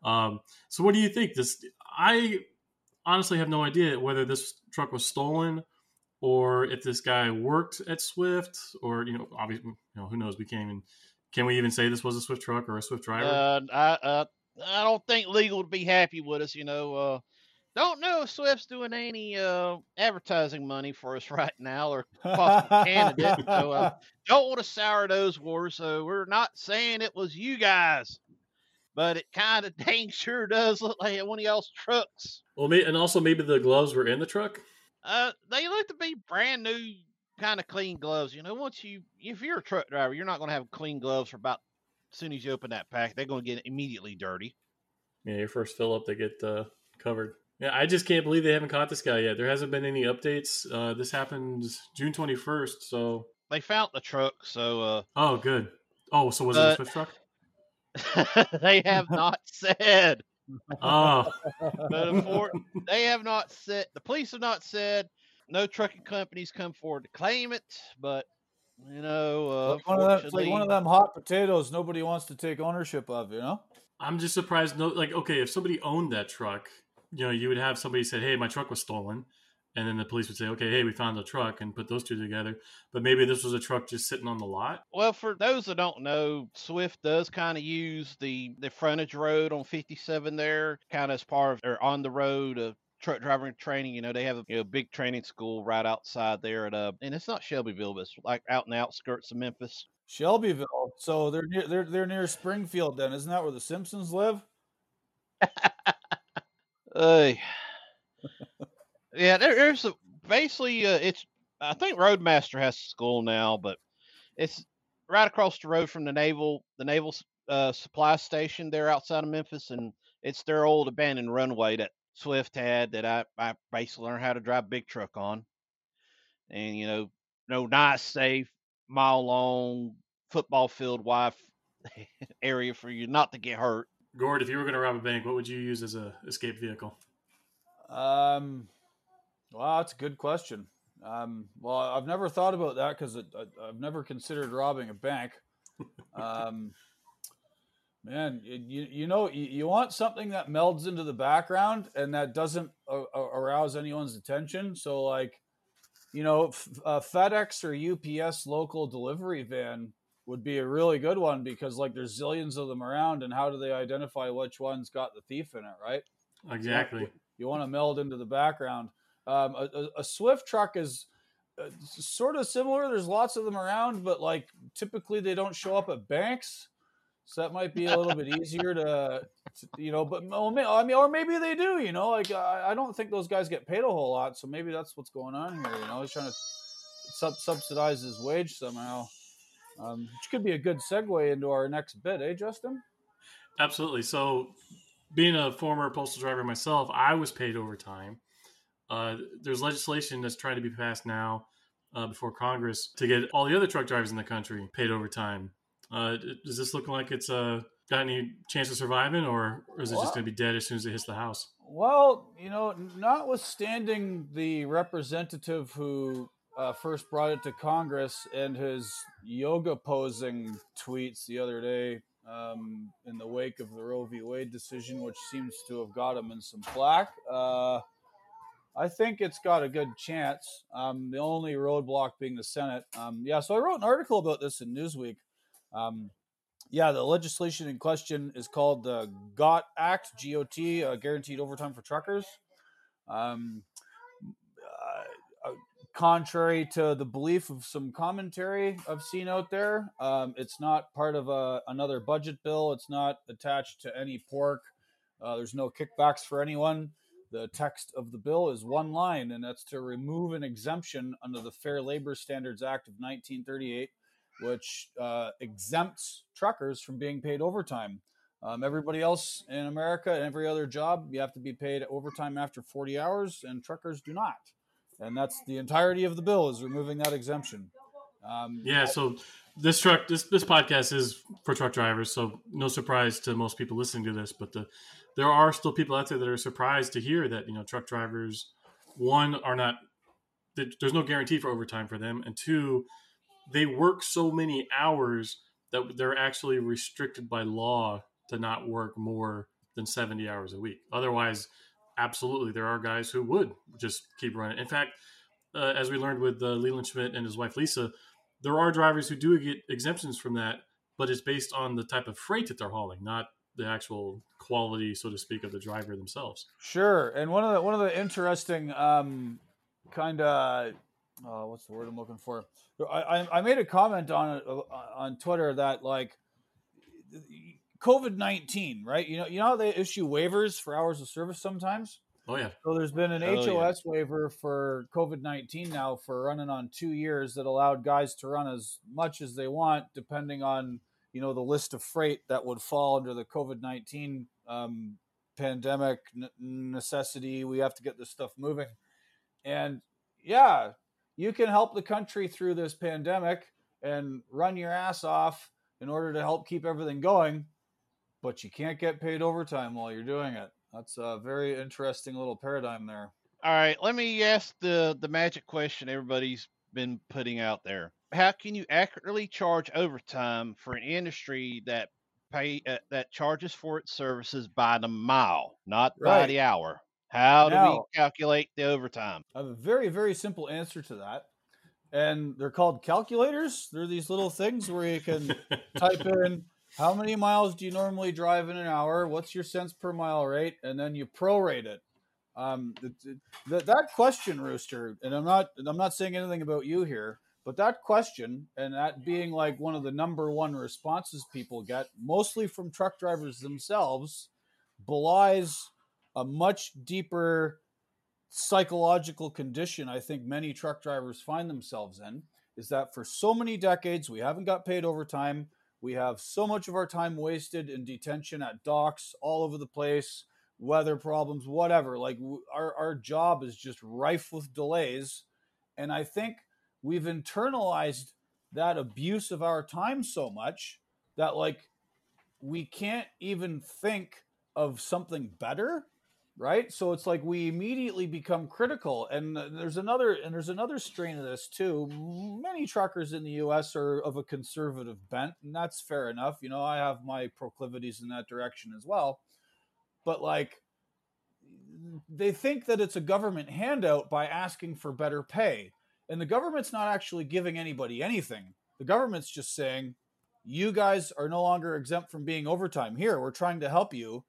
Um, so what do you think? This I honestly have no idea whether this truck was stolen or if this guy worked at Swift, or you know, obviously, you know, who knows? We can't even. Can we even say this was a Swift truck or a Swift driver? Uh, I uh, I don't think legal would be happy with us. You know, uh, don't know if Swift's doing any uh, advertising money for us right now or possible candidate. So uh, don't want to sour those wars. So we're not saying it was you guys, but it kind of dang sure does look like one of y'all's trucks. Well, and also maybe the gloves were in the truck. Uh, they look to be brand new, kind of clean gloves. You know, once you, if you're a truck driver, you're not going to have clean gloves for about as soon as you open that pack. They're going to get immediately dirty. Yeah, your first fill up, they get uh, covered. Yeah, I just can't believe they haven't caught this guy yet. There hasn't been any updates. Uh, this happened June 21st, so they found the truck. So, uh, oh, good. Oh, so was it a Swift truck? they have not said. Oh, but they have not said. The police have not said. No trucking companies come forward to claim it, but you know, uh, one of them, it's like one of them hot potatoes nobody wants to take ownership of. You know, I'm just surprised. No, like okay, if somebody owned that truck, you know, you would have somebody said, "Hey, my truck was stolen." And then the police would say, "Okay, hey, we found a truck," and put those two together. But maybe this was a truck just sitting on the lot. Well, for those that don't know, Swift does kind of use the the frontage road on 57 there, kind of as part of or on the road of truck driving training. You know, they have a you know, big training school right outside there at uh, and it's not Shelbyville, but it's like out in the outskirts of Memphis. Shelbyville. So they're near they're they're near Springfield. Then isn't that where the Simpsons live? Hey. Yeah, there, there's a, basically uh, it's I think Roadmaster has a school now, but it's right across the road from the naval the naval uh, supply station there outside of Memphis, and it's their old abandoned runway that Swift had that I I basically learned how to drive big truck on, and you know, no nice safe mile long football field wide area for you not to get hurt. Gord, if you were going to rob a bank, what would you use as a escape vehicle? Um, well, that's a good question. Um, well, I've never thought about that because I've never considered robbing a bank. Um, man, you, you know, you, you want something that melds into the background and that doesn't uh, arouse anyone's attention. So, like, you know, f- uh, FedEx or UPS local delivery van would be a really good one because, like, there's zillions of them around, and how do they identify which one's got the thief in it, right? Exactly. You want to meld into the background. Um, a, a, Swift truck is uh, sort of similar. There's lots of them around, but like typically they don't show up at banks, so that might be a little bit easier to, to, you know. But I mean, or maybe they do. You know, like I, I, don't think those guys get paid a whole lot, so maybe that's what's going on here. You know, he's trying to sub- subsidize his wage somehow. Um, which could be a good segue into our next bit, eh, Justin? Absolutely. So, being a former postal driver myself, I was paid overtime. Uh, there's legislation that's trying to be passed now uh, before Congress to get all the other truck drivers in the country paid overtime. Uh, does this look like it's uh, got any chance of surviving, or, or is it well, just going to be dead as soon as it hits the House? Well, you know, notwithstanding the representative who uh, first brought it to Congress and his yoga posing tweets the other day um, in the wake of the Roe v. Wade decision, which seems to have got him in some flack. I think it's got a good chance. Um, the only roadblock being the Senate. Um, yeah, so I wrote an article about this in Newsweek. Um, yeah, the legislation in question is called the GOT Act, GOT, uh, Guaranteed Overtime for Truckers. Um, uh, uh, contrary to the belief of some commentary I've seen out there, um, it's not part of a, another budget bill. It's not attached to any pork. Uh, there's no kickbacks for anyone. The text of the bill is one line, and that's to remove an exemption under the Fair Labor Standards Act of 1938, which uh, exempts truckers from being paid overtime. Um, everybody else in America every other job, you have to be paid overtime after 40 hours, and truckers do not. And that's the entirety of the bill is removing that exemption. Um, yeah, so this truck, this this podcast is for truck drivers, so no surprise to most people listening to this. But the there are still people out there that are surprised to hear that you know truck drivers one are not there's no guarantee for overtime for them and two they work so many hours that they're actually restricted by law to not work more than 70 hours a week. Otherwise absolutely there are guys who would just keep running. In fact uh, as we learned with uh, leland schmidt and his wife lisa there are drivers who do get exemptions from that but it's based on the type of freight that they're hauling not the actual quality, so to speak, of the driver themselves. Sure, and one of the one of the interesting um, kind of uh, what's the word I'm looking for? I, I made a comment on uh, on Twitter that like COVID nineteen, right? You know, you know how they issue waivers for hours of service sometimes. Oh yeah. So there's been an oh, HOS yeah. waiver for COVID nineteen now for running on two years that allowed guys to run as much as they want, depending on you know the list of freight that would fall under the COVID nineteen um, pandemic necessity. We have to get this stuff moving, and yeah, you can help the country through this pandemic and run your ass off in order to help keep everything going, but you can't get paid overtime while you're doing it. That's a very interesting little paradigm there. All right, let me ask the the magic question everybody's been putting out there how can you accurately charge overtime for an industry that pay uh, that charges for its services by the mile, not right. by the hour? How now, do we calculate the overtime? I have a very very simple answer to that. And they're called calculators. They're these little things where you can type in how many miles do you normally drive in an hour? What's your cents per mile rate? And then you prorate it. Um, that question, Rooster, and I'm not I'm not saying anything about you here but that question, and that being like one of the number one responses people get, mostly from truck drivers themselves, belies a much deeper psychological condition I think many truck drivers find themselves in is that for so many decades we haven't got paid overtime. We have so much of our time wasted in detention at docks all over the place, weather problems, whatever. Like our, our job is just rife with delays. And I think we've internalized that abuse of our time so much that like we can't even think of something better right? So it's like we immediately become critical. And there's another and there's another strain of this too. Many truckers in the US are of a conservative bent, and that's fair enough. You know, I have my proclivities in that direction as well. But like they think that it's a government handout by asking for better pay. And the government's not actually giving anybody anything. The government's just saying, you guys are no longer exempt from being overtime. Here, we're trying to help you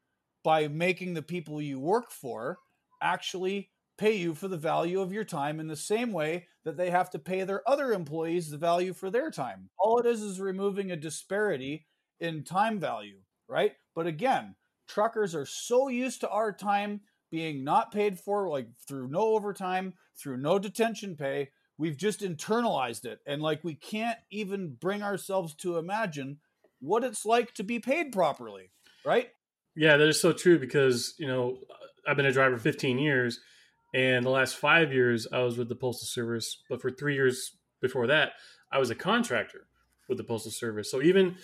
by making the people you work for actually pay you for the value of your time in the same way that they have to pay their other employees the value for their time. All it is is removing a disparity in time value, right? But again, truckers are so used to our time being not paid for, like through no overtime, through no detention pay. We've just internalized it. And like we can't even bring ourselves to imagine what it's like to be paid properly, right? Yeah, that is so true because, you know, uh, I've been a driver 15 years and the last five years I was with the Postal Service. But for three years before that, I was a contractor with the Postal Service. So even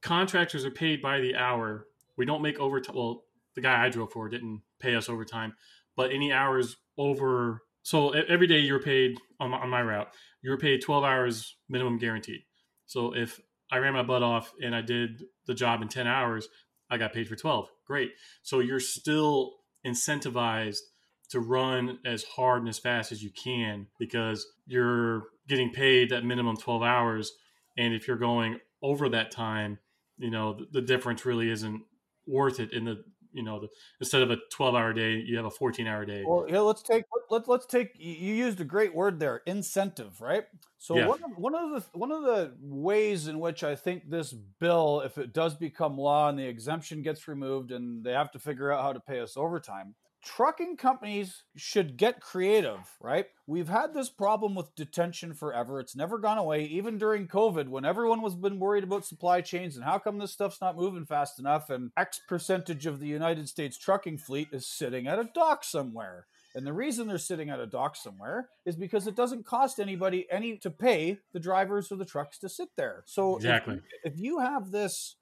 contractors are paid by the hour. We don't make overtime. Well, the guy I drove for didn't pay us overtime, but any hours over, so every day you're paid on my, on my route, you're paid 12 hours minimum guaranteed. So if I ran my butt off and I did the job in 10 hours, I got paid for 12. Great. So you're still incentivized to run as hard and as fast as you can because you're getting paid that minimum 12 hours. And if you're going over that time, you know, the, the difference really isn't worth it in the you know the, instead of a 12 hour day you have a 14 hour day well yeah, let's take let's let's take you used a great word there incentive right so yeah. one, of, one of the one of the ways in which i think this bill if it does become law and the exemption gets removed and they have to figure out how to pay us overtime trucking companies should get creative, right? We've had this problem with detention forever. It's never gone away, even during COVID when everyone was been worried about supply chains and how come this stuff's not moving fast enough and X percentage of the United States trucking fleet is sitting at a dock somewhere. And the reason they're sitting at a dock somewhere is because it doesn't cost anybody any to pay the drivers or the trucks to sit there. So exactly. if, if you have this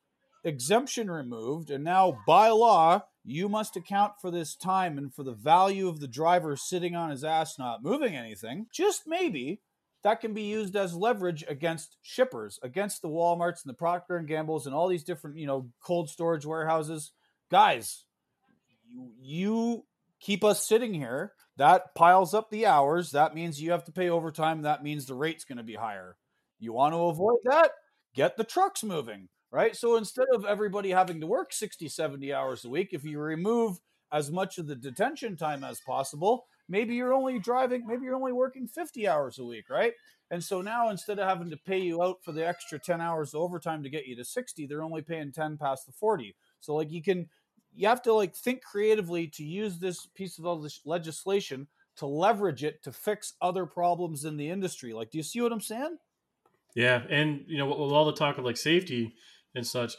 exemption removed and now by law you must account for this time and for the value of the driver sitting on his ass not moving anything. Just maybe that can be used as leverage against shippers, against the Walmarts and the Procter and Gambles and all these different, you know, cold storage warehouses. Guys, you, you keep us sitting here. That piles up the hours. That means you have to pay overtime. That means the rate's going to be higher. You want to avoid that? Get the trucks moving right? So instead of everybody having to work 60, 70 hours a week, if you remove as much of the detention time as possible, maybe you're only driving, maybe you're only working 50 hours a week, right? And so now instead of having to pay you out for the extra 10 hours of overtime to get you to 60, they're only paying 10 past the 40. So like you can you have to like think creatively to use this piece of legislation to leverage it to fix other problems in the industry. Like do you see what I'm saying? Yeah, and you know, with all the talk of like safety, and such.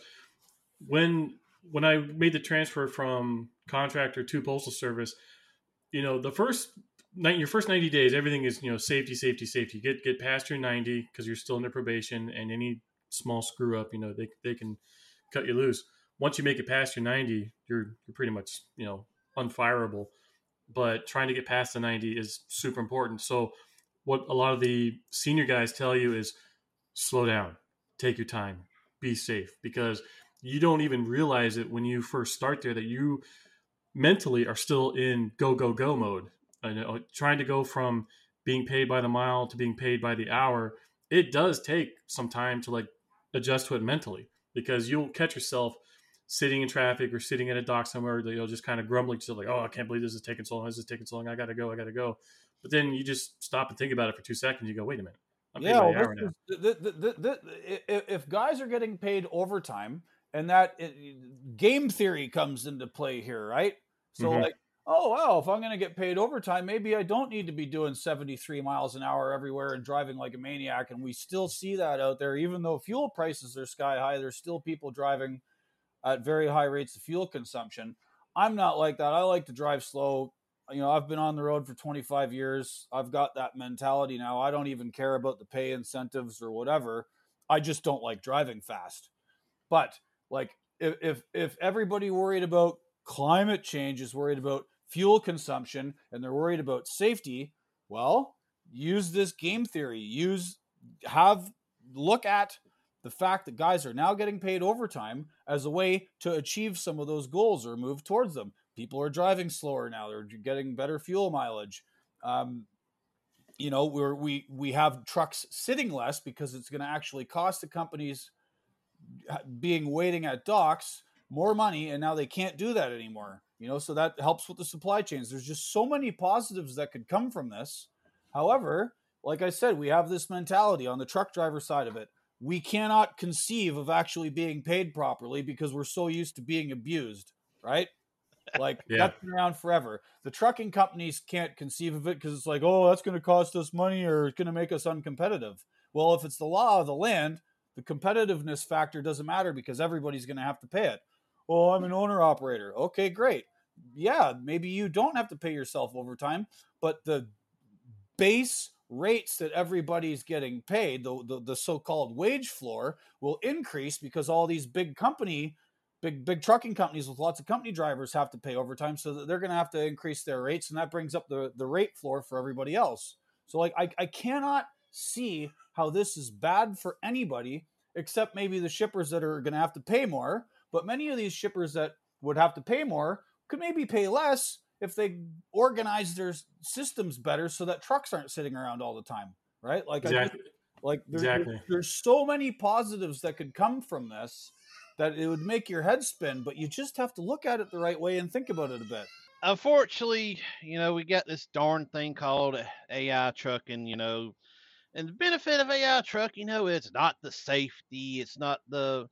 When when I made the transfer from contractor to postal service, you know, the first your first 90 days, everything is, you know, safety, safety, safety. Get get past your 90 because you're still under probation and any small screw up, you know, they, they can cut you loose. Once you make it past your 90, you're you're pretty much, you know, unfireable. But trying to get past the 90 is super important. So what a lot of the senior guys tell you is slow down, take your time, be safe because you don't even realize it when you first start there that you mentally are still in go go go mode. And trying to go from being paid by the mile to being paid by the hour it does take some time to like adjust to it mentally because you'll catch yourself sitting in traffic or sitting at a dock somewhere that you'll just kind of grumbling to like oh i can't believe this is taking so long. This is taking so long. I gotta go. I gotta go. But then you just stop and think about it for two seconds. You go wait a minute I'm yeah, well, is, the, the, the, if guys are getting paid overtime, and that it, game theory comes into play here, right? So, mm-hmm. like, oh wow, if I'm going to get paid overtime, maybe I don't need to be doing 73 miles an hour everywhere and driving like a maniac. And we still see that out there, even though fuel prices are sky high. There's still people driving at very high rates of fuel consumption. I'm not like that. I like to drive slow, you know, I've been on the road for 25 years. I've got that mentality now. I don't even care about the pay incentives or whatever. I just don't like driving fast. But like if if, if everybody worried about climate change is worried about fuel consumption and they're worried about safety, well, use this game theory. Use have look at the fact that guys are now getting paid overtime as a way to achieve some of those goals or move towards them. People are driving slower now; they're getting better fuel mileage. Um, you know, we're, we we have trucks sitting less because it's going to actually cost the companies being waiting at docks more money, and now they can't do that anymore. You know, so that helps with the supply chains. There's just so many positives that could come from this. However, like I said, we have this mentality on the truck driver side of it we cannot conceive of actually being paid properly because we're so used to being abused, right? Like yeah. that's been around forever. The trucking companies can't conceive of it because it's like, oh, that's going to cost us money or it's going to make us uncompetitive. Well, if it's the law of the land, the competitiveness factor doesn't matter because everybody's going to have to pay it. Oh, I'm an owner operator. Okay, great. Yeah, maybe you don't have to pay yourself overtime, but the base rates that everybody's getting paid, the, the, the so-called wage floor, will increase because all these big company, big big trucking companies with lots of company drivers have to pay overtime, so they're going to have to increase their rates, and that brings up the the rate floor for everybody else. So like I, I cannot see how this is bad for anybody except maybe the shippers that are going to have to pay more. But many of these shippers that would have to pay more could maybe pay less if they organize their systems better so that trucks aren't sitting around all the time, right? Like, exactly. I, like there, exactly. There, there's so many positives that could come from this that it would make your head spin, but you just have to look at it the right way and think about it a bit. Unfortunately, you know, we got this darn thing called AI trucking, you know, and the benefit of AI truck, you know, it's not the safety, it's not the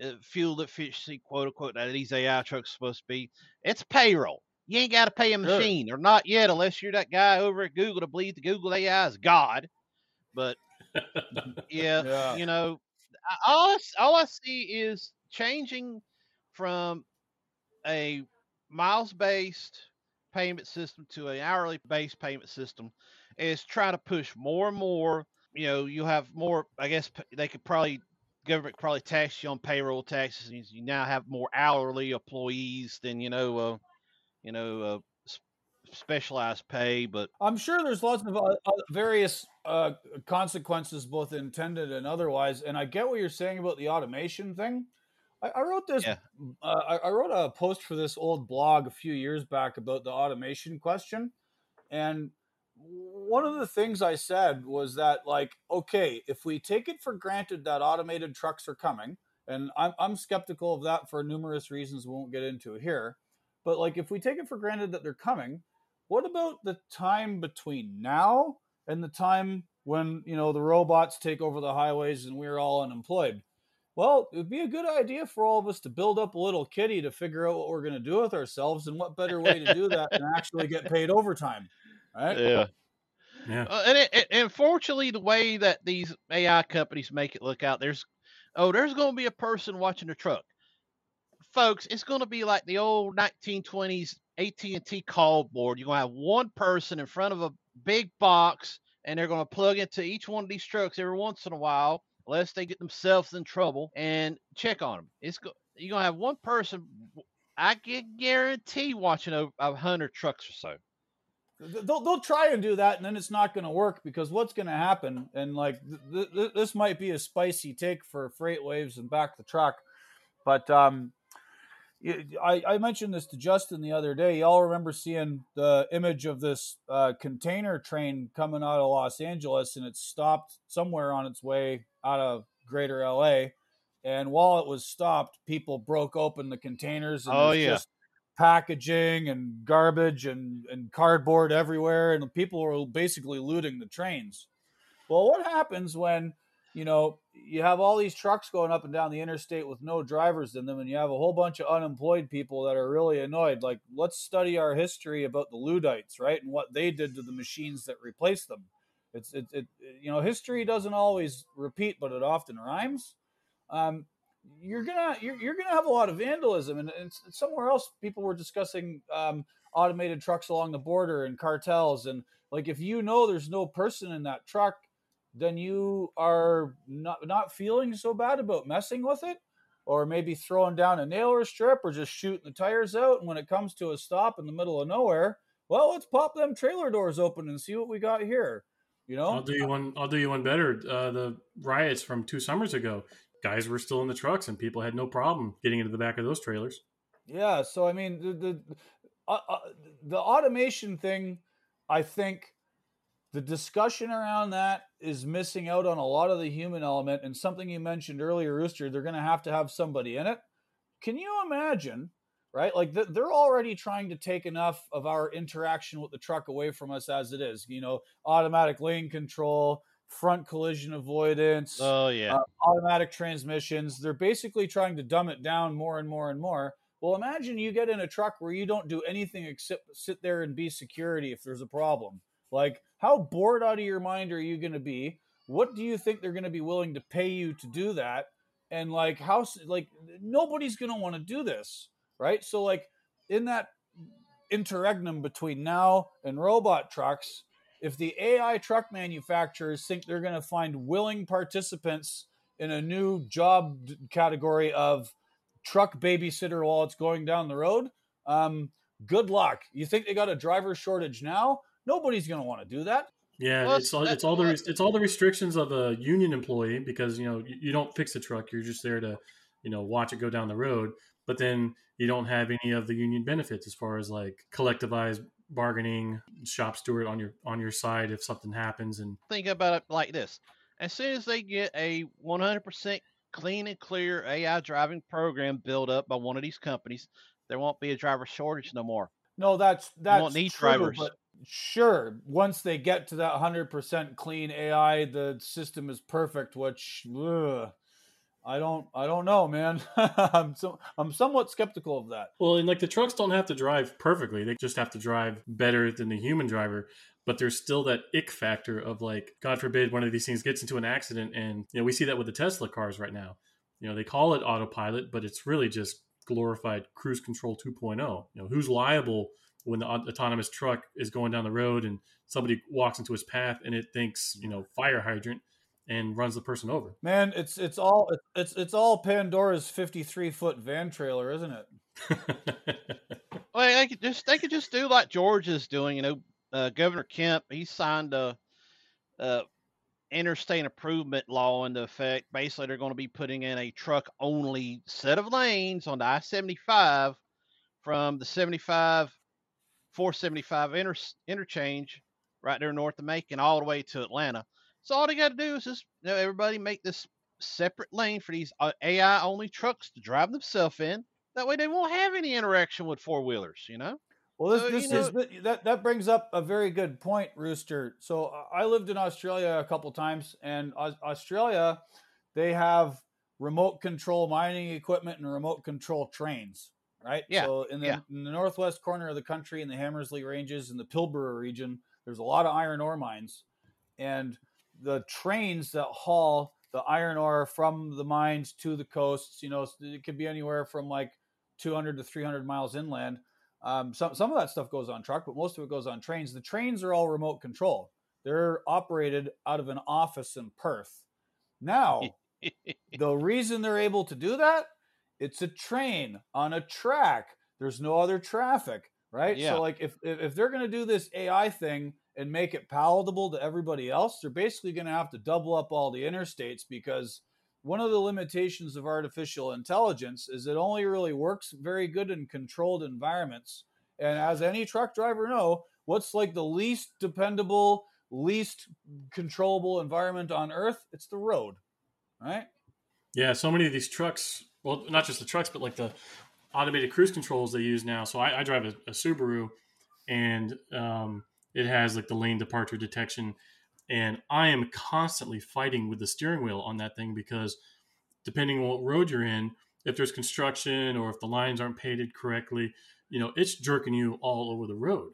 uh, fuel efficiency, quote unquote, that these AI trucks supposed to be. It's payroll. You ain't got to pay a machine, sure. or not yet, unless you're that guy over at Google to believe the Google AI is God. But yeah, yeah, you know, all I, all I see is changing from a miles based payment system to an hourly based payment system is trying to push more and more. You know, you have more. I guess they could probably government could probably tax you on payroll taxes. You now have more hourly employees than you know. Uh, you know, uh, specialized pay, but I'm sure there's lots of uh, various uh, consequences, both intended and otherwise. And I get what you're saying about the automation thing. I, I wrote this. Yeah. Uh, I, I, wrote a post for this old blog a few years back about the automation question, and one of the things I said was that, like, okay, if we take it for granted that automated trucks are coming, and I'm, I'm skeptical of that for numerous reasons we won't get into here but like if we take it for granted that they're coming, what about the time between now and the time when, you know, the robots take over the highways and we're all unemployed? Well, it would be a good idea for all of us to build up a little kitty to figure out what we're going to do with ourselves and what better way to do that than actually get paid overtime. Right? Yeah. Yeah. Uh, and, it, it, and fortunately, the way that these AI companies make it look out, there's oh, there's going to be a person watching the truck folks, it's going to be like the old 1920s AT&T call board. You're going to have one person in front of a big box, and they're going to plug into each one of these trucks every once in a while, unless they get themselves in trouble, and check on them. It's go- you're to have one person. I can guarantee watching a, a hundred trucks or so. They'll, they'll try and do that, and then it's not going to work because what's going to happen, and like th- th- this might be a spicy take for FreightWaves and back the truck, but um, I, I, mentioned this to Justin the other day. Y'all remember seeing the image of this uh, container train coming out of Los Angeles, and it stopped somewhere on its way out of Greater LA. And while it was stopped, people broke open the containers. And oh yeah, packaging and garbage and and cardboard everywhere, and people were basically looting the trains. Well, what happens when you know, you have all these trucks going up and down the interstate with no drivers in them, and you have a whole bunch of unemployed people that are really annoyed. Like, let's study our history about the Luddites, right, and what they did to the machines that replaced them. It's it, it you know, history doesn't always repeat, but it often rhymes. Um, you're gonna you're, you're gonna have a lot of vandalism, and, and somewhere else, people were discussing um, automated trucks along the border and cartels, and like if you know there's no person in that truck then you are not not feeling so bad about messing with it. or maybe throwing down a nailer strip or just shooting the tires out. And when it comes to a stop in the middle of nowhere, well, let's pop them trailer doors open and see what we got here. You know, I'll do you one. I'll do you one better. Uh, the riots from two summers ago, guys were still in the trucks, and people had no problem getting into the back of those trailers. Yeah. So I mean, the the uh, uh, the automation thing, I think the discussion around that is missing out on a lot of the human element and something you mentioned earlier rooster they're going to have to have somebody in it. Can you imagine right like they're already trying to take enough of our interaction with the truck away from us as it is you know automatic lane control front collision avoidance oh yeah. uh, automatic transmissions they're basically trying to dumb it down more and more and more. Well imagine you get in a truck where you don't do anything except sit there and be security if there's a problem like how bored out of your mind are you going to be? What do you think they're going to be willing to pay you to do that? And like how like nobody's going to want to do this, right? So like in that interregnum between now and robot trucks, if the AI truck manufacturers think they're going to find willing participants in a new job category of truck babysitter while it's going down the road, um, good luck. You think they got a driver shortage now? Nobody's going to want to do that. Yeah, well, it's all it's all the it's all the restrictions of a union employee because you know you, you don't fix the truck; you're just there to you know watch it go down the road. But then you don't have any of the union benefits as far as like collectivized bargaining, shop steward on your on your side if something happens. And think about it like this: as soon as they get a 100% clean and clear AI driving program built up by one of these companies, there won't be a driver shortage no more. No, that's that's won't need true, drivers. But sure once they get to that 100% clean ai the system is perfect which ugh, i don't i don't know man. I'm so i'm somewhat skeptical of that. Well and like the trucks don't have to drive perfectly they just have to drive better than the human driver but there's still that ick factor of like god forbid one of these things gets into an accident and you know we see that with the tesla cars right now. You know they call it autopilot but it's really just glorified cruise control 2.0 you know who's liable when the autonomous truck is going down the road and somebody walks into his path and it thinks you know fire hydrant and runs the person over. Man, it's it's all it's it's all Pandora's fifty three foot van trailer, isn't it? well, they could just they could just do like Georgia's doing. You know, uh, Governor Kemp he signed a, a interstate improvement law into effect. Basically, they're going to be putting in a truck only set of lanes on the I seventy five from the seventy five 475 inter- interchange right there north of Macon all the way to Atlanta. So all they got to do is just you know everybody make this separate lane for these uh, AI only trucks to drive themselves in. That way they won't have any interaction with four wheelers. You know. Well, this, so, this is know, that that brings up a very good point, Rooster. So I lived in Australia a couple times, and Australia, they have remote control mining equipment and remote control trains right? Yeah. So in the, yeah. in the northwest corner of the country, in the Hamersley Ranges, in the Pilbara region, there's a lot of iron ore mines, and the trains that haul the iron ore from the mines to the coasts, you know, it could be anywhere from like 200 to 300 miles inland. Um, some some of that stuff goes on truck, but most of it goes on trains. The trains are all remote control. They're operated out of an office in Perth. Now, the reason they're able to do that it's a train on a track. There's no other traffic, right? Yeah. So like if if they're going to do this AI thing and make it palatable to everybody else, they're basically going to have to double up all the interstates because one of the limitations of artificial intelligence is it only really works very good in controlled environments. And as any truck driver know, what's like the least dependable, least controllable environment on earth? It's the road, right? Yeah, so many of these trucks well, not just the trucks, but like the automated cruise controls they use now. So I, I drive a, a, Subaru, and um, it has like the lane departure detection, and I am constantly fighting with the steering wheel on that thing because depending on what road you're in, if there's construction or if the lines aren't painted correctly, you know, it's jerking you all over the road.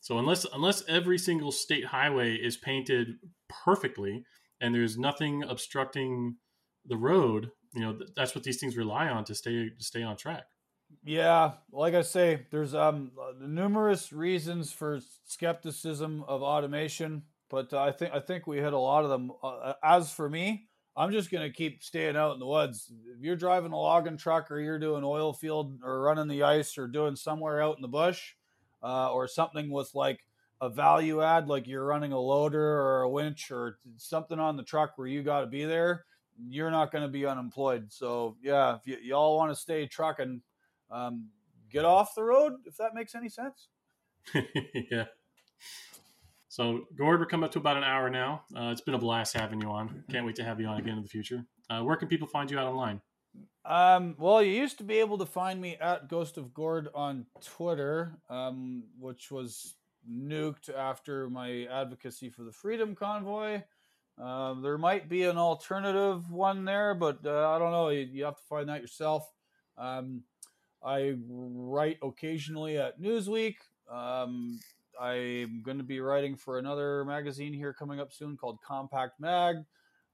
So unless unless every single state highway is painted perfectly and there's nothing obstructing the road, you know th- that's what these things rely on to stay to stay on track yeah like i say there's um numerous reasons for skepticism of automation but uh, i think i think we hit a lot of them uh, as for me I'm just gonna keep staying out in the woods. If you're driving a logging truck or you're doing oil field or running the ice or doing somewhere out in the bush, uh, or something with like a value add, like you're running a loader or a winch or something on the truck where you got to be there, you're not going to be unemployed. So yeah, if y- y'all want to stay trucking, um, get off the road if that makes any sense. yeah. So, Gord, we're coming up to about an hour now. Uh, it's been a blast having you on. Can't wait to have you on again in the future. Uh, where can people find you out online? Um, well, you used to be able to find me at Ghost of Gord on Twitter, um, which was nuked after my advocacy for the Freedom Convoy. Um, there might be an alternative one there, but uh, I don't know. You, you, have to find that yourself. Um, I write occasionally at Newsweek. Um, I'm going to be writing for another magazine here coming up soon called Compact Mag.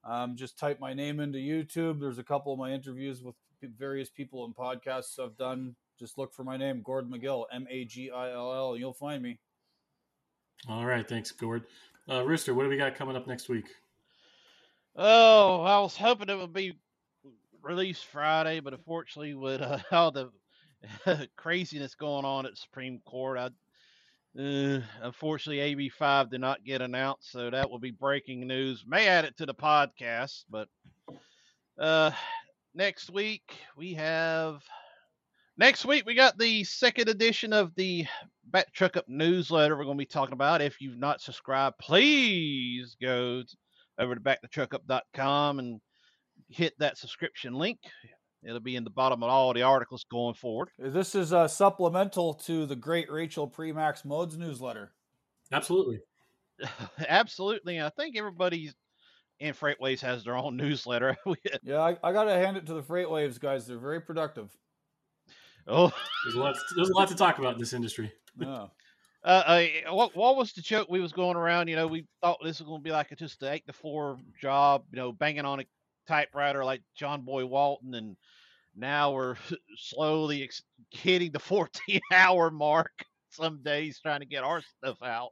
Um, just type my name into YouTube. There's a couple of my interviews with various people and podcasts I've done. Just look for my name, Gord Magill, M A G I L L, and you'll find me. All right, thanks, Gord. Uh, Rooster, what do we got coming up next week? Oh, I was hoping it would be released Friday, but unfortunately, with uh, all the craziness going on at Supreme Court, I uh, unfortunately, AB5 did not get announced, so that will be breaking news. May add it to the podcast, but uh, next week we have. Next week we got the second edition of the Back Truck Up newsletter. We're going to be talking about. If you've not subscribed, please go over to backthetruckup.com and hit that subscription link. It'll be in the bottom of all the articles going forward. This is a supplemental to the Great Rachel Premack's Modes newsletter. Absolutely. Absolutely. I think everybody in Freightwaves has their own newsletter. yeah, I, I got to hand it to the Freightwaves guys. They're very productive. Oh, there's a lot. There's a lot to talk about in this industry. Yeah. Uh, uh, what what was the joke we was going around? You know, we thought this was going to be like a, just an eight to four job. You know, banging on a typewriter like John Boy Walton, and now we're slowly ex- hitting the 14 hour mark. Some days trying to get our stuff out.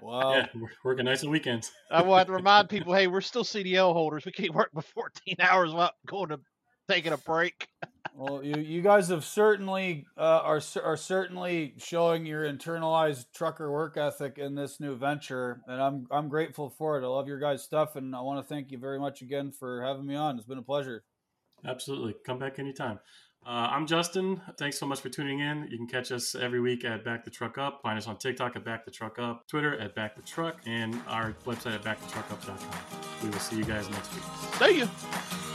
Wow, yeah, we're working nights and weekends. I want to remind people, hey, we're still CDL holders. We can't work for 14 hours without going to taking a break. Well, you you guys have certainly uh, are are certainly showing your internalized trucker work ethic in this new venture, and I'm I'm grateful for it. I love your guys' stuff, and I want to thank you very much again for having me on. It's been a pleasure. Absolutely, come back anytime. Uh, I'm Justin. Thanks so much for tuning in. You can catch us every week at Back the Truck Up. Find us on TikTok at Back the Truck Up, Twitter at Back the Truck, and our website at backthetruckup.com. We will see you guys next week. See you.